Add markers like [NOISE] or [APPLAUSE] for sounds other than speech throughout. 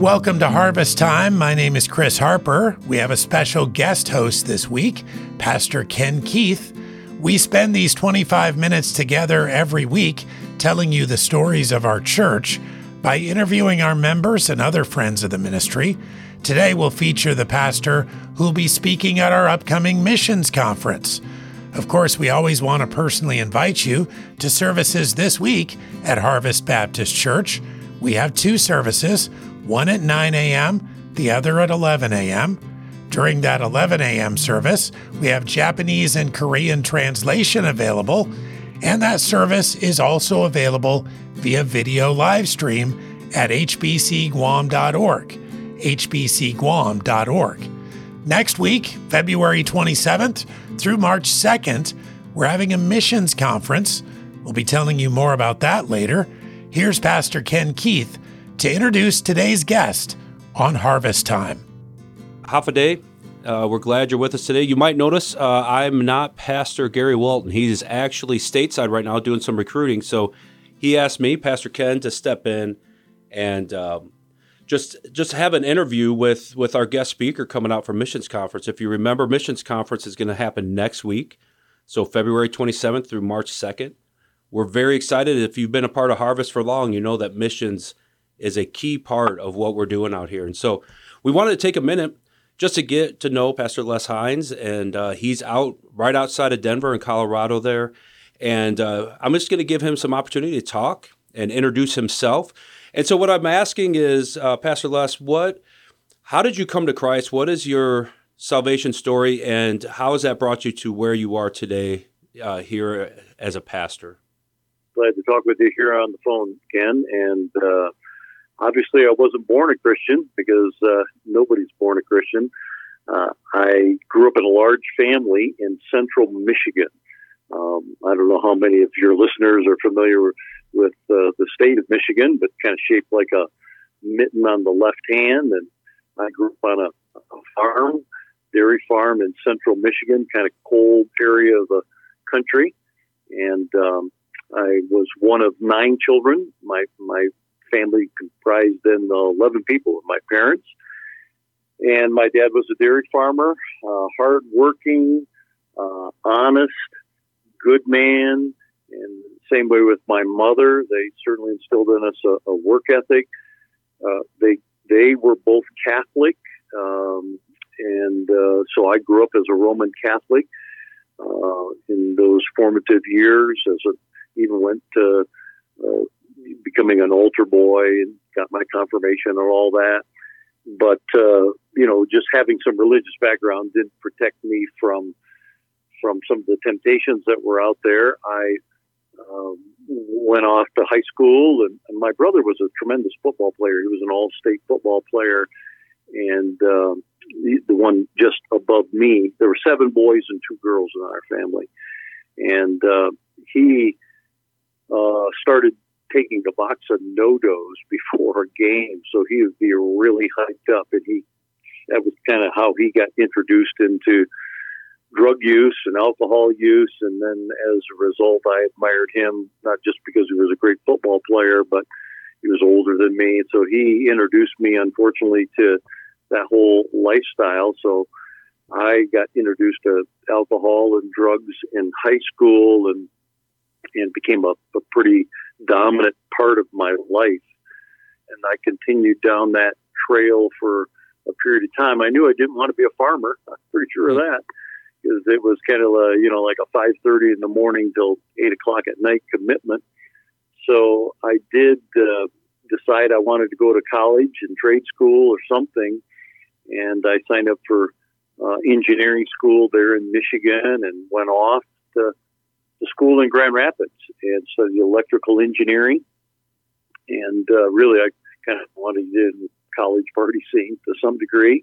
Welcome to Harvest Time. My name is Chris Harper. We have a special guest host this week, Pastor Ken Keith. We spend these 25 minutes together every week telling you the stories of our church by interviewing our members and other friends of the ministry. Today we'll feature the pastor who'll be speaking at our upcoming missions conference. Of course, we always want to personally invite you to services this week at Harvest Baptist Church. We have two services one at 9 a.m., the other at 11 a.m. During that 11 a.m. service, we have Japanese and Korean translation available, and that service is also available via video live stream at hbcguam.org. hbcguam.org. Next week, February 27th through March 2nd, we're having a missions conference. We'll be telling you more about that later. Here's Pastor Ken Keith to introduce today's guest on Harvest Time. Hafa adai. Uh, we're glad you're with us today. You might notice uh, I'm not Pastor Gary Walton. He's actually stateside right now doing some recruiting. So he asked me, Pastor Ken, to step in and um, just just have an interview with with our guest speaker coming out from Missions Conference. If you remember, Missions Conference is going to happen next week, so February 27th through March 2nd. We're very excited. If you've been a part of Harvest for long, you know that missions is a key part of what we're doing out here. And so we wanted to take a minute just to get to know Pastor Les Heinze, and uh, he's out right outside of Denver in Colorado there. And uh, I'm just going to give him some opportunity to talk and introduce himself. And so what I'm asking is, uh, Pastor Les, what, how did you come to Christ? What is your salvation story, and how has that brought you to where you are today uh, here as a pastor? Glad to talk with you here on the phone, Ken, and uh, obviously I wasn't born a Christian because uh, nobody's born a Christian. Uh, I grew up in a large family in central Michigan. Um, I don't know how many of your listeners are familiar with uh, the state of Michigan, but kind of shaped like a mitten on the left hand. And I grew up on a, a farm, dairy farm in central Michigan, kind of cold area of the country. And um, I was one of nine children. My my family comprised then 11 people, with my parents. And my dad was a dairy farmer, uh, hardworking, uh, honest, good man. And same way with my mother, they certainly instilled in us a, a work ethic. Uh, they they were both Catholic, um, and uh, so I grew up as a Roman Catholic uh, in those formative years. As a, even went to uh, becoming an altar boy and got my confirmation and all that. But uh, you know, just having some religious background didn't protect me from from some of the temptations that were out there. I um, went off to high school, and, and, my brother was a tremendous football player. He was an all-state football player, and um, the, the one just above me. There were seven boys and two girls in our family, and uh, he uh, started taking a box of NoDoz before a game, so he would be really hyped up, and he that was kind of how he got introduced into drug use and alcohol use, and then as a result, I admired him not just because he was a great football player, but he was older than me, and so he introduced me, unfortunately, to that whole lifestyle. So I got introduced to alcohol and drugs in high school, and and became a, a pretty dominant part of my life. And I continued down that trail for a period of time. I knew I didn't want to be a farmer. [LAUGHS] I'm pretty sure of hmm. that because it was kind of a, you know, like a 5.30 in the morning till 8 o'clock at night commitment. So I did uh, decide I wanted to go to college and trade school or something. And I signed up for uh, engineering school there in Michigan and went off to the school in Grand Rapids and studied electrical engineering. And uh, really, I kind of wanted to do the college party scene to some degree.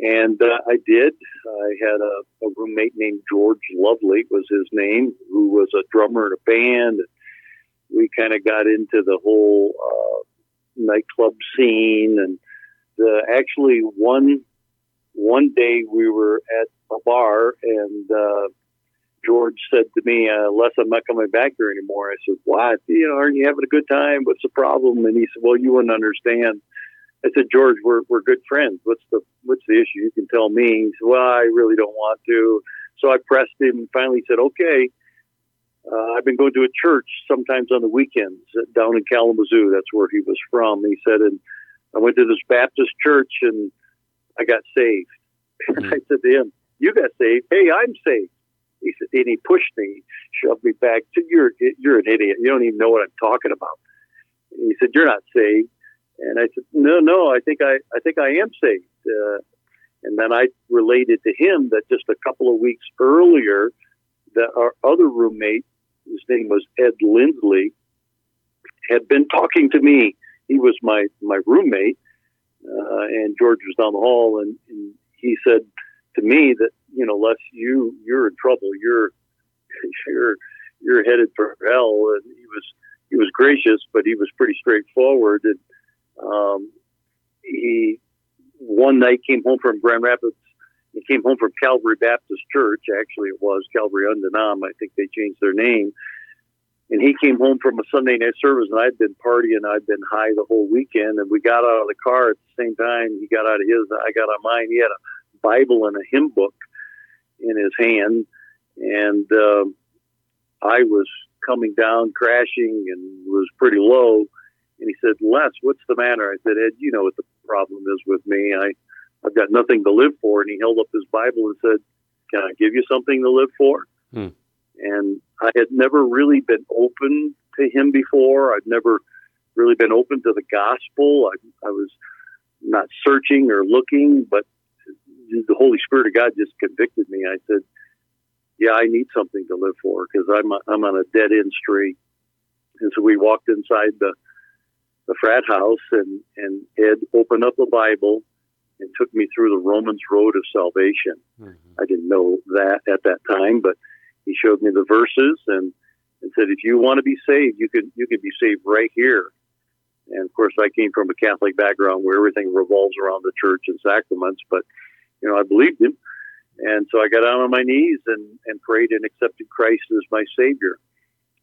And uh, I did. I had a, a, roommate named George Lovely was his name, who was a drummer in a band. We kind of got into the whole uh, nightclub scene, and the, actually one one day we were at a bar, and uh, George said to me, uh, Les, I'm not coming back here anymore. I said, What? You know, aren't you having a good time? What's the problem? And he said, Well, you wouldn't understand. I said, George, we're we're good friends. What's the what's the issue? You can tell me. He said, Well, I really don't want to. So I pressed him and finally said, Okay. Uh, I've been going to a church sometimes on the weekends down in Kalamazoo. That's where he was from. He said, and I went to this Baptist church and I got saved. And [LAUGHS] I said to him, "You got saved? Hey, I'm saved." He said, and he pushed me, shoved me back. Said, "You're you're an idiot. You don't even know what I'm talking about." And he said, "You're not saved." And I said, "No, no. I think I I think I am saved." Uh, and then I related to him that just a couple of weeks earlier, that our other roommate, his name was Ed Lindsley, had been talking to me. He was my my roommate, uh, and George was down the hall, and, and he said to me that you know, Les, you you're in trouble. You're [LAUGHS] you're you're headed for hell. And he was he was gracious, but he was pretty straightforward. And um, he one night came home from Grand Rapids. He came home from Calvary Baptist Church. Actually, it was Calvary Undenom. I think they changed their name. And he came home from a Sunday night service, and I'd been partying. I'd been high the whole weekend. And we got out of the car at the same time. He got out of his. I got out of mine. He had a Bible and a hymn book in his hand, and uh, I was coming down, crashing, and was pretty low. And he said, "Les, what's the matter?" I said, "Ed, you know what the problem is with me. I, I've got nothing to live for." And he held up his Bible and said, "Can I give you something to live for?" Hmm. And I had never really been open to him before. I'd never really been open to the gospel. I, I was not searching or looking, but the Holy Spirit of God just convicted me. I said, "Yeah, I need something to live for because I'm a, I'm on a dead end street." And so we walked inside the the frat house, and and Ed opened up the Bible and took me through the Romans road of salvation. Mm-hmm. I didn't know that at that time, but he showed me the verses and and said, "If you want to be saved, you can you can be saved right here." And of course, I came from a Catholic background where everything revolves around the church and sacraments, but you know, I believed him. And so I got down on my knees and, and prayed and accepted Christ as my Savior.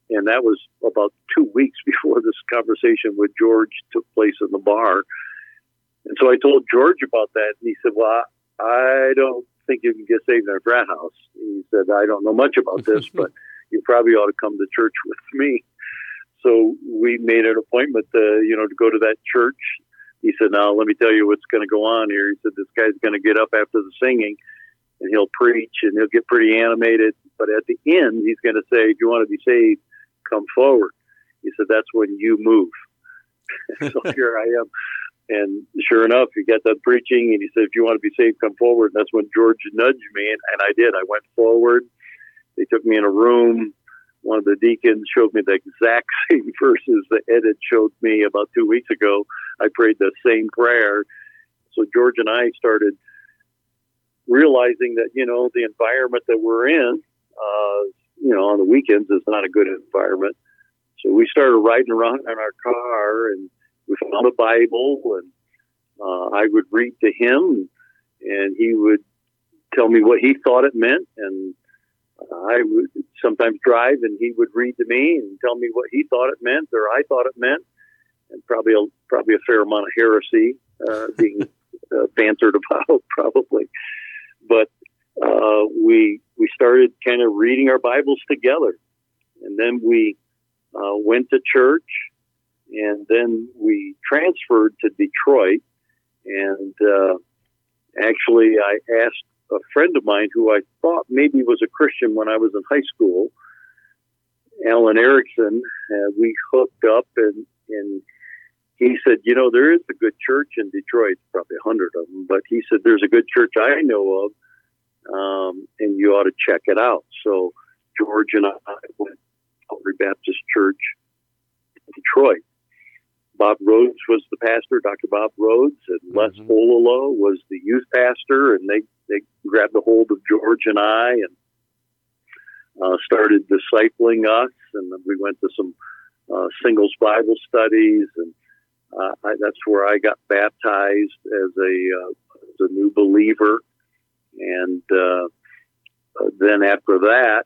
And that was about two weeks [LAUGHS] before this conversation with George took place in the bar. And so I told George about that, and he said, Well, I don't think you can get saved in a frat house. He said, I don't know much about this, [LAUGHS] but you probably ought to come to church with me. So we made an appointment to, you know, to go to that church he said, "Now let me tell you what's going to go on here." He said, "This guy's going to get up after the singing, and he'll preach, and he'll get pretty animated. But at the end, he's going to say, if you want to be saved, come forward." He said, "That's when you move." [LAUGHS] so [LAUGHS] here I am, and sure enough, he got done preaching, and he said, "If you want to be saved, come forward." And that's when George nudged me, and, and I did. I went forward. They took me in a room one of the deacons showed me the exact [LAUGHS] same verses that Ed had showed me about two weeks ago. I prayed the same prayer. So George and I started realizing that, you know, the environment that we're in, uh, you know, on the weekends is not a good environment. So we started riding around in our car and we found a Bible and uh, I would read to him and he would tell me what he thought it meant and I would sometimes drive and he would read to me and tell me what he thought it meant or I thought it meant, and probably a, probably a fair amount of heresy uh, [LAUGHS] being uh, bantered about, [LAUGHS] probably. But uh, we we started kind of reading our Bibles together, and then we uh, went to church, and then we transferred to Detroit, and uh, actually I asked a friend of mine who I thought maybe was a Christian when I was in high school, Alan Erickson. Uh, we hooked up, and and he said, you know, there is a good church in Detroit, probably a hundred of them, but he said there's a good church I know of, um, and you ought to check it out. So George and I went to Calvary Baptist Church in Detroit. Bob Rhodes was the pastor, Dr. Bob Rhodes, and mm-hmm. Les Ololo was the youth pastor, and they they grabbed a hold of George and I and uh, started discipling us, and we went to some uh, singles Bible studies, and uh, I, that's where I got baptized as a uh, as a new believer, and uh, then after that,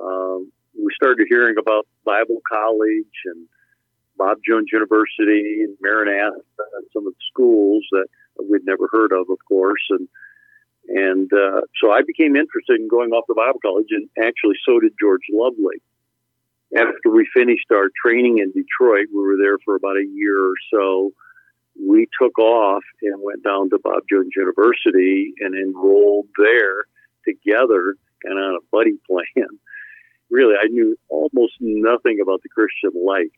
um, we started hearing about Bible college and Bob Jones University and Maranatha, some of the schools that we'd never heard of, of course, and and uh, so I became interested in going off to Bible college, and actually so did George Lovely. After we finished our training in Detroit, we were there for about a year or so. We took off and went down to Bob Jones University and enrolled there together, of on a buddy [LAUGHS] plan. Really, I knew almost nothing about the Christian life.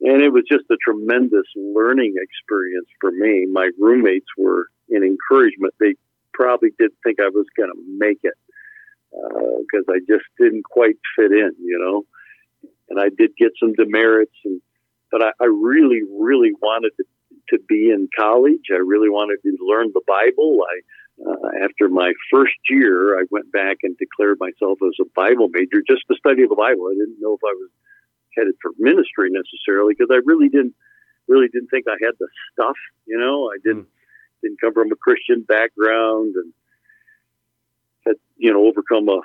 And it was just a tremendous learning experience for me. My roommates were an encouragement. They probably didn't think I was going to make it because uh, I just didn't quite fit in, you know. And I did get some demerits, and but I, I really, really wanted to, to be in college. I really wanted to learn the Bible. I uh, after my first year, I went back and declared myself as a Bible major just to study the Bible. I didn't know if I was headed for ministry necessarily because I really didn't really didn't think I had the stuff. You know, I didn't mm. didn't come from a Christian background and had you know overcome a,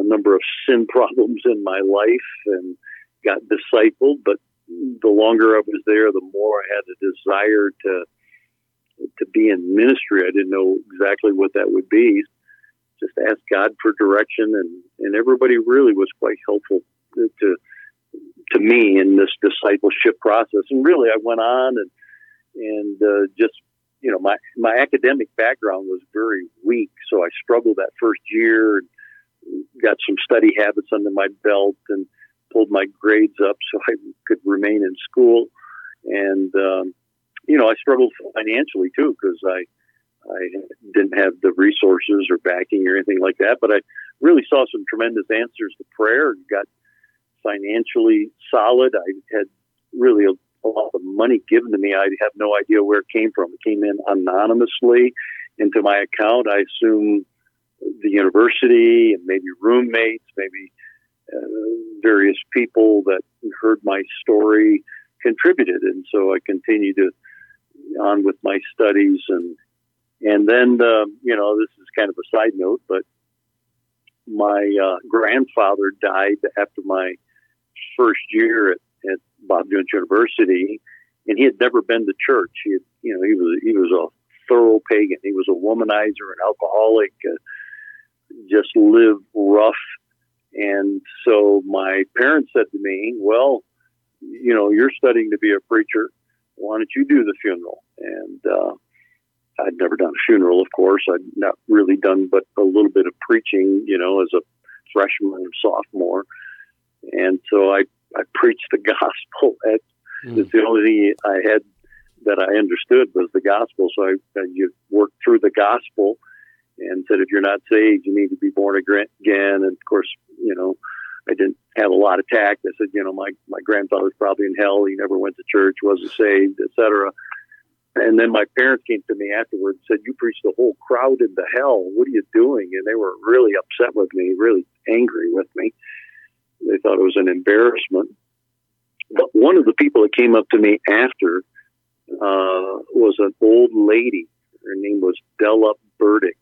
a number of sin [LAUGHS] problems in my life and got discipled. But the longer I was there, the more I had a desire to to be in ministry. I didn't know exactly what that would be. Just asked God for direction, and and everybody really was quite helpful to, to me in this discipleship process. And really, I went on and and uh, just you know my my academic background was very weak, so I struggled that first year. and Got some study habits under my belt and pulled my grades up so I could remain in school. And um, you know, I struggled financially too because I I didn't have the resources or backing or anything like that. But I really saw some tremendous answers to prayer. And got financially solid. I had really a, a lot of money given to me. I have no idea where it came from. It came in anonymously into my account. I assume the university and maybe roommates, maybe uh, various people that heard my story contributed, and so I continued to on with my studies and and then uh, you know this is kind of a side note, but my uh, grandfather died after my first year at, at Bob Jones University, and he had never been to church. He had, you know, he was he was a thorough pagan. He was a womanizer, an alcoholic, uh, just lived rough. And so my parents said to me, "Well, you know, you're studying to be a preacher. Why don't you do the funeral?" And uh, I'd never done a funeral, of course. I'd not really done but a little bit of preaching, you know, as a freshman or sophomore. And so I, I preached the [LAUGHS] gospel. At, mm. The only thing I had that I understood was the gospel. So I, I you worked through the gospel and said, if you're not saved, you need to be born again. And of course, you know, I didn't have a lot of tact. I said, you know, my, my grandfather's probably in hell. He never went to church, wasn't saved, etc. And then my parents came to me afterwards and said, You preached the whole crowd into hell. What are you doing? And they were really upset with me, really angry with me. They thought it was an embarrassment. But one of the people that came up to me after uh, was an old lady. Her name was Della Burdick.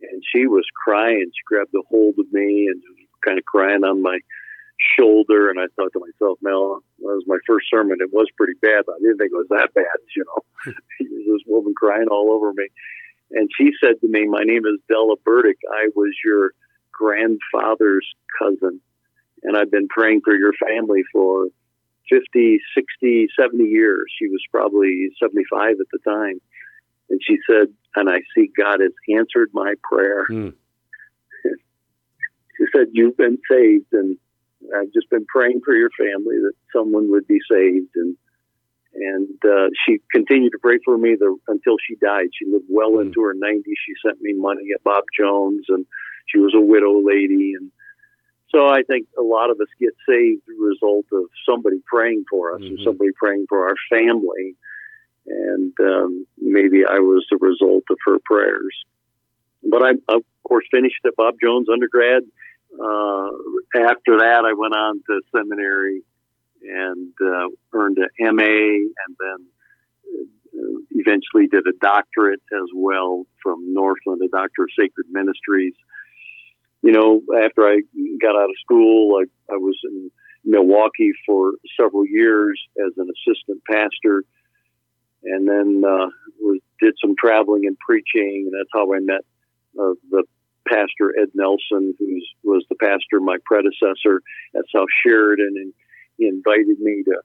And she was crying. She grabbed a hold of me and kind of crying on my shoulder. And I thought to myself, Mel, that was my first sermon. It was pretty bad. I didn't think it was that bad, [LAUGHS] you know. this woman crying all over me. And she said to me, My name is Della Burdick. I was your grandfather's cousin and I've been praying for your family for 50, 60, 70 years. She was probably 75 at the time. And she said, and I see God has answered my prayer. Mm. she said, You've been saved, and I've just been praying for your family that someone would be saved. And and uh, she continued to pray for me the, until she died. She lived well mm. into her 90s. She sent me money at Bob Jones, and she was a widow lady. And so I think a lot of us get saved as a result of somebody praying for us mm-hmm. or somebody praying for our family. And um, maybe I was the result of her prayers. But I, of course, finished at Bob Jones undergrad. Uh, after that, I went on to seminary and uh, earned an MA and then uh, eventually did a doctorate as well from Northland, a doctor of sacred ministries you know, after I got out of school, I, I was in Milwaukee for several years as an assistant pastor, and then uh, was, did some traveling and preaching, and that's how I met uh, the pastor Ed Nelson, who was the pastor my predecessor at South Sheridan, and he invited me to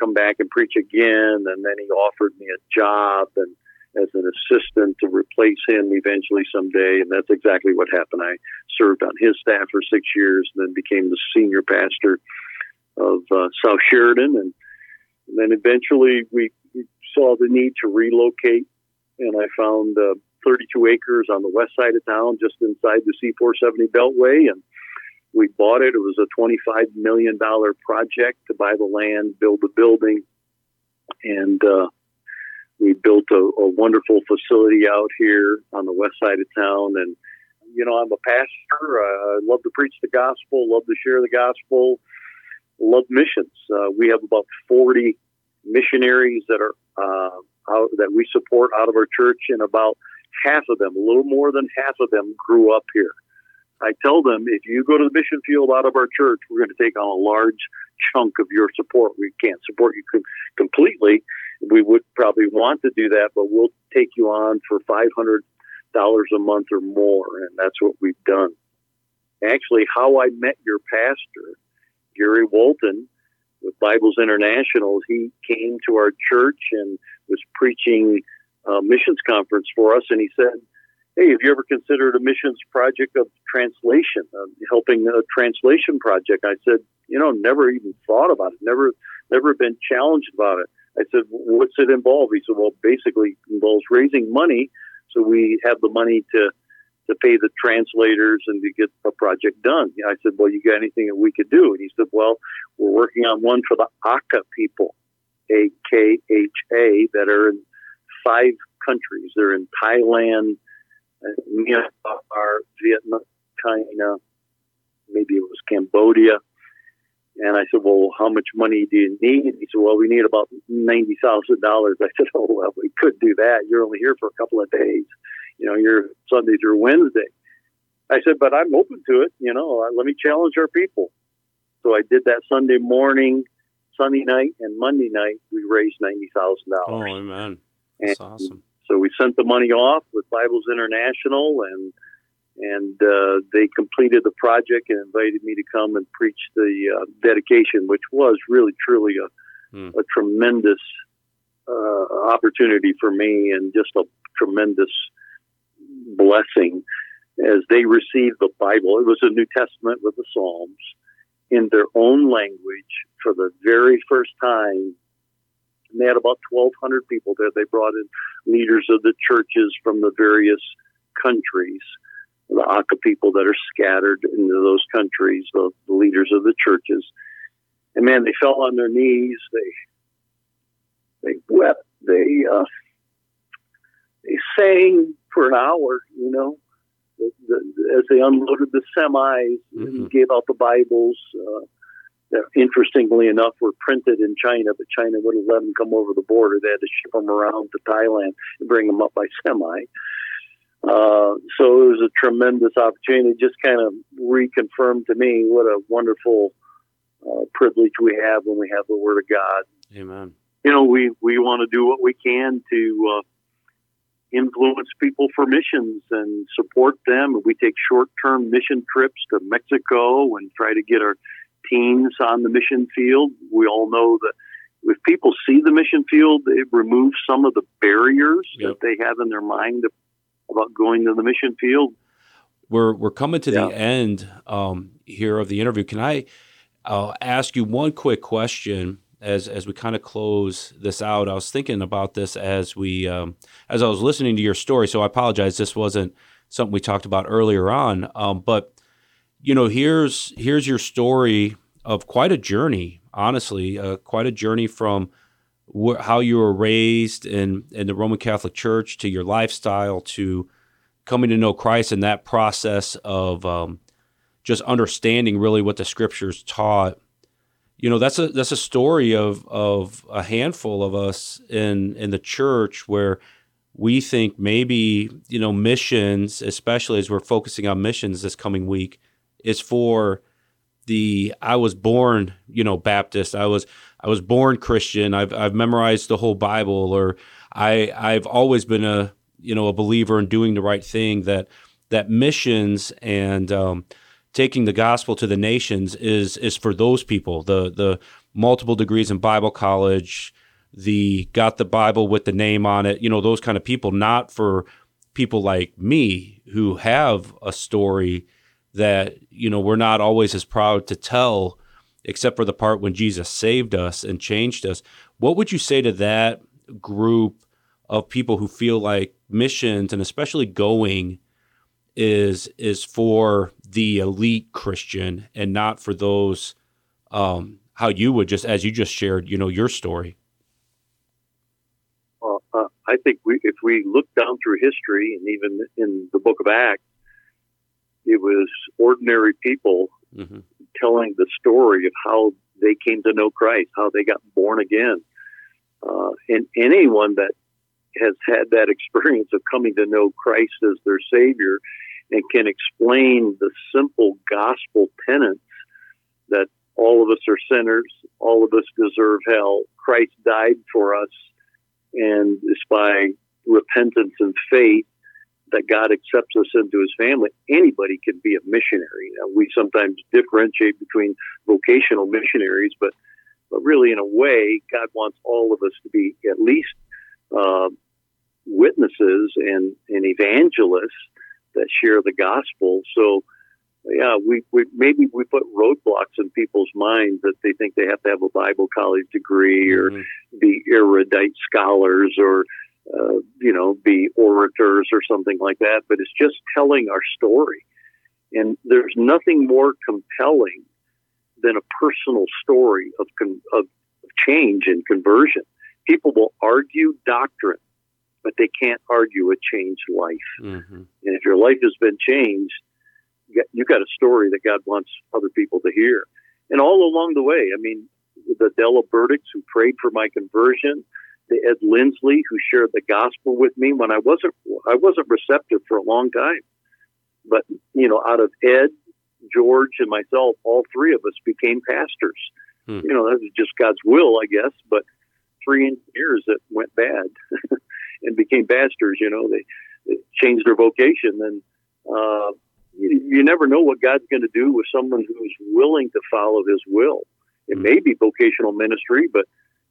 come back and preach again, and then he offered me a job and as an assistant to replace him eventually someday, and that's exactly what happened. I served on his staff for six years, and then became the senior pastor of uh, South Sheridan, and, and then eventually we, saw the need to relocate, and I found uh, 32 acres on the west side of town, just inside the C470 Beltway, and we bought it. It was a $25 million project to buy the land, build the building, and uh, we built a, a, wonderful facility out here on the west side of town. And, you know, I'm a pastor. I love to preach the gospel, love to share the gospel, love missions. Uh, we have about 40 missionaries that are uh, out, that we support out of our church, and about half of them, a little more than half of them, grew up here. I tell them if you go to the mission field out of our church, we're going to take on a large chunk of your support. We can't support you completely. We would probably want to do that, but we'll take you on for five hundred dollars a month or more, and that's what we've done. Actually, how I met your pastor, Gary Walton, with Bibles International, he came to our church and was preaching a missions conference for us, and he said hey, have you ever considered a missions project of translation, uh, helping a translation project? I said, you know, never even thought about it, never, never been challenged about it. I said, what's it involve? He said, well, basically involves raising money. So we have the money to, to pay the translators and to get a project done. I said, well, you got anything that we could do? And he said, well, we're working on one for the Akha people, A K H A, that are in five countries. They're in Thailand, Myanmar, Vietnam, China, maybe it was Cambodia. And I said, well, how much money do you need? He said, well, we need about $90,000. I said, oh, well, we could do that. You're only here for a couple of days. You know, you're Sunday through Wednesday. I said, but I'm open to it. You know, uh, let me challenge our people. So I did that Sunday morning, Sunday night, and Monday night. We raised $90,000. Oh, amen. That's and awesome. So we sent the money off with Bibles International, and and uh, they completed the project and invited me to come and preach the uh, dedication, which was really truly a, hmm. a tremendous uh, opportunity for me and just a tremendous blessing as they received the Bible. It was a New Testament with the Psalms in their own language for the very first time and they had about 1,200 people there. They brought in leaders of the churches from the various countries, the Akha people that are scattered into those countries, the, the leaders of the churches. And man, they fell on their knees. They they wept. They uh, they sang for an hour. You know, the, the, as they unloaded the semis mm-hmm. and gave out the Bibles. Uh, interestingly enough were printed in China, but China wouldn't let them come over the border. They had to ship them around to Thailand and bring them up by semi. Uh, so it was a tremendous opportunity. It just kind of reconfirmed to me what a wonderful uh, privilege we have when we have the Word of God. Amen. You know, we, we want to do what we can to uh, influence people for missions and support them. We take short term mission trips to Mexico and try to get our teens on the mission field. We all know that if people see the mission field, it removes some of the barriers yep. that they have in their mind about going to the mission field. We're we're coming to yeah. the end um, here of the interview. Can I uh, ask you one quick question as as we kind of close this out? I was thinking about this as we um, as I was listening to your story. So I apologize. This wasn't something we talked about earlier on, um, but you know, here's here's your story of quite a journey. Honestly, uh, quite a journey from wh- how you were raised in in the Roman Catholic Church to your lifestyle to coming to know Christ and that process of um, just understanding really what the Scriptures taught. You know, that's a that's a story of of a handful of us in in the church where we think maybe you know missions, especially as we're focusing on missions this coming week is for the I was born, you know, Baptist. I was I was born Christian. I've I've memorized the whole Bible, or I I've always been a you know a believer in doing the right thing. That that missions and um, taking the gospel to the nations is is for those people. The the multiple degrees in Bible college, the got the Bible with the name on it. You know those kind of people, not for people like me who have a story that you know we're not always as proud to tell except for the part when Jesus saved us and changed us. What would you say to that group of people who feel like missions and especially going is is for the elite Christian and not for those um, how you would just as you just shared, you know, your story? Well, uh, I think we, if we look down through history and even in the book of Acts, it was ordinary people mm-hmm. telling the story of how they came to know Christ, how they got born again. Uh, and anyone that has had that [LAUGHS] experience of coming to know Christ as their Savior and can explain the simple gospel tenets that all of us are sinners, all of us deserve hell, Christ died for us, and it's by repentance and faith that God accepts us into his family, anybody can be a missionary. Now, we sometimes differentiate between vocational missionaries, but, but really, in a way, God wants all of us to be at least uh, witnesses and, and evangelists that share the gospel. So, yeah, we, we maybe we put roadblocks in people's minds that they think they have to have a Bible college degree or mm-hmm. be erudite scholars or uh, you know, be orators or something like that, but it's just telling our story. And there's nothing more compelling than a personal story of, con- of change and conversion. People will argue doctrine, but they can't argue a changed life. Mm-hmm. And if your life has been changed, you've got a story that God wants other people to hear. And all along the way, I mean, the Della Burdicks who prayed for my conversion, to Ed Lindsley, who shared the gospel with me when I wasn't I wasn't receptive for a long time. But you know, out of Ed, George, and myself, all three of us became pastors. Hmm. You know, that was just God's will, I guess. But three engineers that went bad [LAUGHS] and became pastors, you know, they, they changed their vocation. And uh, you, you never know what God's going to do with someone who's willing to follow His will. It hmm. may be vocational ministry, but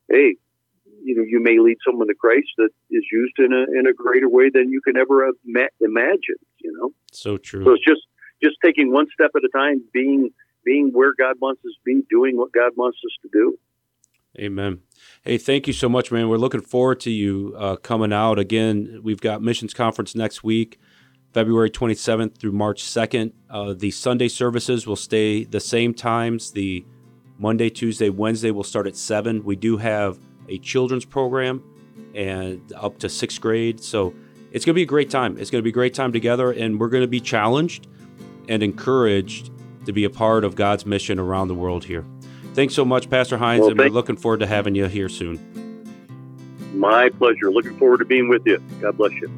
hey, you know, you may lead someone to Christ that is used in a in a greater way than you can ever have imagined. You know, so true. So it's just just taking one step at a time, being being where God wants us to be, doing what God wants us to do. Amen. Hey, thank you so much, man. We're looking forward to you uh, coming out again. We've got missions conference next week, February 27th through March 2nd. Uh, the Sunday services will stay the same times. The Monday, Tuesday, Wednesday will start at seven. We do have a children's program and up to sixth grade. So it's going to be a great time. It's going to be a great time together, and we're going to be challenged and encouraged to be a part of God's mission around the world here. Thanks so much, Pastor Heinze, well, and we're looking forward to having you here soon. My pleasure. Looking forward to being with you. God bless you.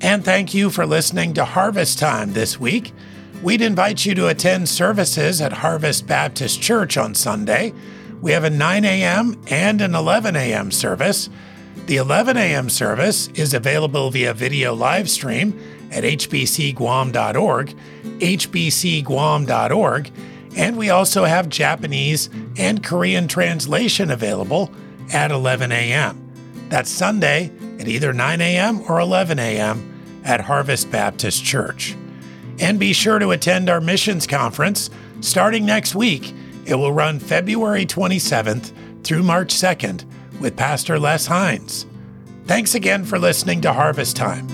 And thank you for listening to Harvest Time this week. We'd invite you to attend services at Harvest Baptist Church on Sunday. We have a 9 a.m. and an 11 a.m. service. The 11 a.m. service is available via video live stream at hbcguam.org, hbcguam.org, and we also have Japanese and Korean translation available at 11 a.m. That's Sunday at either 9 a.m. or 11 a.m. at Harvest Baptist Church. And be sure to attend our missions conference starting next week it will run February 27th through March 2nd with Pastor Les Heinze. Thanks again for listening to Harvest Time.